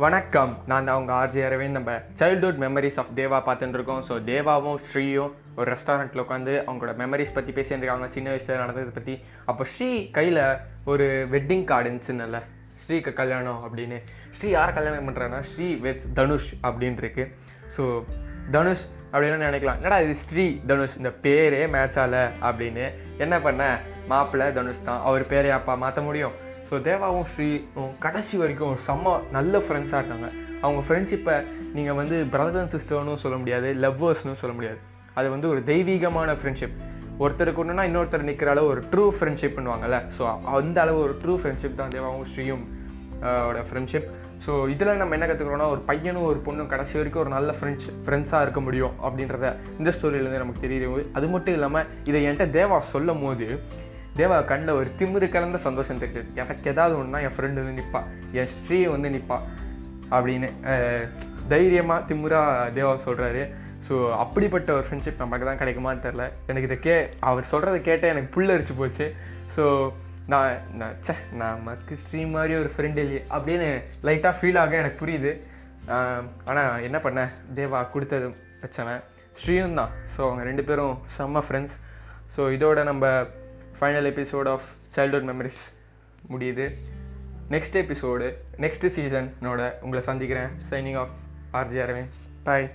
வணக்கம். நான் தான் உங்கள் ஆர்ஜி அரவிந்த். நம்ம சைல்ட்ஹுட் மெமரிஸ் ஆஃப் தேவா பார்த்துட்டு இருக்கோம் ஸோ தேவாவும் ஸ்ரீயும் ஒரு ரெஸ்டாரண்ட்டில் உட்காந்து அவங்களோட மெமரிஸ் பற்றி பேசியிருக்காங்க சின்ன வயசில் நடந்ததை பற்றி அப்போ ஸ்ரீ கையில் ஒரு வெட்டிங் கார்டு இருந்துச்சுன்னல ஸ்ரீக்கு கல்யாணம் அப்படின்னு. ஸ்ரீ யார் கல்யாணம் பண்ணுறான்னா ஸ்ரீ வித் தனுஷ் அப்படின்னு இருக்கு ஸோ தனுஷ் அப்படின்னு நினைக்கலாம். என்னடா இது ஸ்ரீ தனுஷ்? இந்த பேரே மேட்ச் ஆகலை அப்படின்னு. என்ன பண்ண? மாப்பிள்ளை தனுஷ் தான். அவர் பேரே அப்பா மாற்ற முடியும்? ஸோ தேவாவும் ஸ்ரீ கடைசி வரைக்கும் செம்ம நல்ல ஃப்ரெண்ட்ஸாக இருக்காங்க. அவங்க ஃப்ரெண்ட்ஷிப்பை நீங்கள் வந்து பிரதர் அண்ட் சிஸ்டர்னும் சொல்ல முடியாது லவ்வர்ஸ்னு சொல்ல முடியாது. அது வந்து ஒரு தெய்வீகமான ஃப்ரெண்ட்ஷிப் ஒருத்தருக்கு ஒன்றுனா இன்னொருத்தர் நிற்கிற அளவு ஒரு ட்ரூ ஃப்ரெண்ட்ஷிப் பண்ணுவாங்கல்ல ஸோ அந்த அளவு ஒரு ட்ரூ ஃப்ரெண்ட்ஷிப் தான் தேவாவும் ஸ்ரீயும் ஓட ஃப்ரெண்ட்ஷிப் ஸோ இதில் நம்ம என்ன கற்றுக்கிறோம்னா ஒரு பையனும் ஒரு பொண்ணும் கடைசி வரைக்கும் ஒரு நல்ல ஃப்ரெண்ட்ஸ் ஃப்ரெண்ட்ஸாக இருக்க முடியும் அப்படின்றத இந்த ஸ்டோரியிலேருந்து நமக்கு தெரியுது. அது மட்டும் இல்லாமல் இதை என்கிட்ட தேவா சொல்லும் போது தேவா கண்ணில் ஒரு திமிரு கலந்த சந்தோஷம் தெரியுது எனக்கு ஏதாவது ஒன்றுனா என் ஃப்ரெண்டு வந்து நிற்பா என் ஸ்ரீ வந்து நிற்பா அப்படின்னு தைரியமாக திமுறாக தேவா சொல்கிறாரு ஸோ அப்படிப்பட்ட ஒரு ஃப்ரெண்ட்ஷிப் நமக்கு தான் கிடைக்குமான்னு தெரில எனக்கு இதை கே அவர் சொல்கிறத கேட்டால் எனக்கு புல்லரிச்சு போச்சு. ஸோ நான் நான் சே நமக்கு ஸ்ரீ மாதிரி ஒரு ஃப்ரெண்ட் இல்லையே அப்படின்னு லைட்டாக ஃபீல் ஆக எனக்கு புரியுது. ஆனால் என்ன பண்ண? தேவா கொடுத்தது பிரச்சனை. ஸ்ரீயும் தான். ஸோ அவங்க ரெண்டு பேரும் செம்ம ஃப்ரெண்ட்ஸ் ஸோ இதோட நம்ம final episode of childhood memories முடியுது. நெக்ஸ்ட் எபிசோடு நெக்ஸ்ட் சீசனோட உங்களை சந்திக்கிறேன். Signing off RG Aravind bye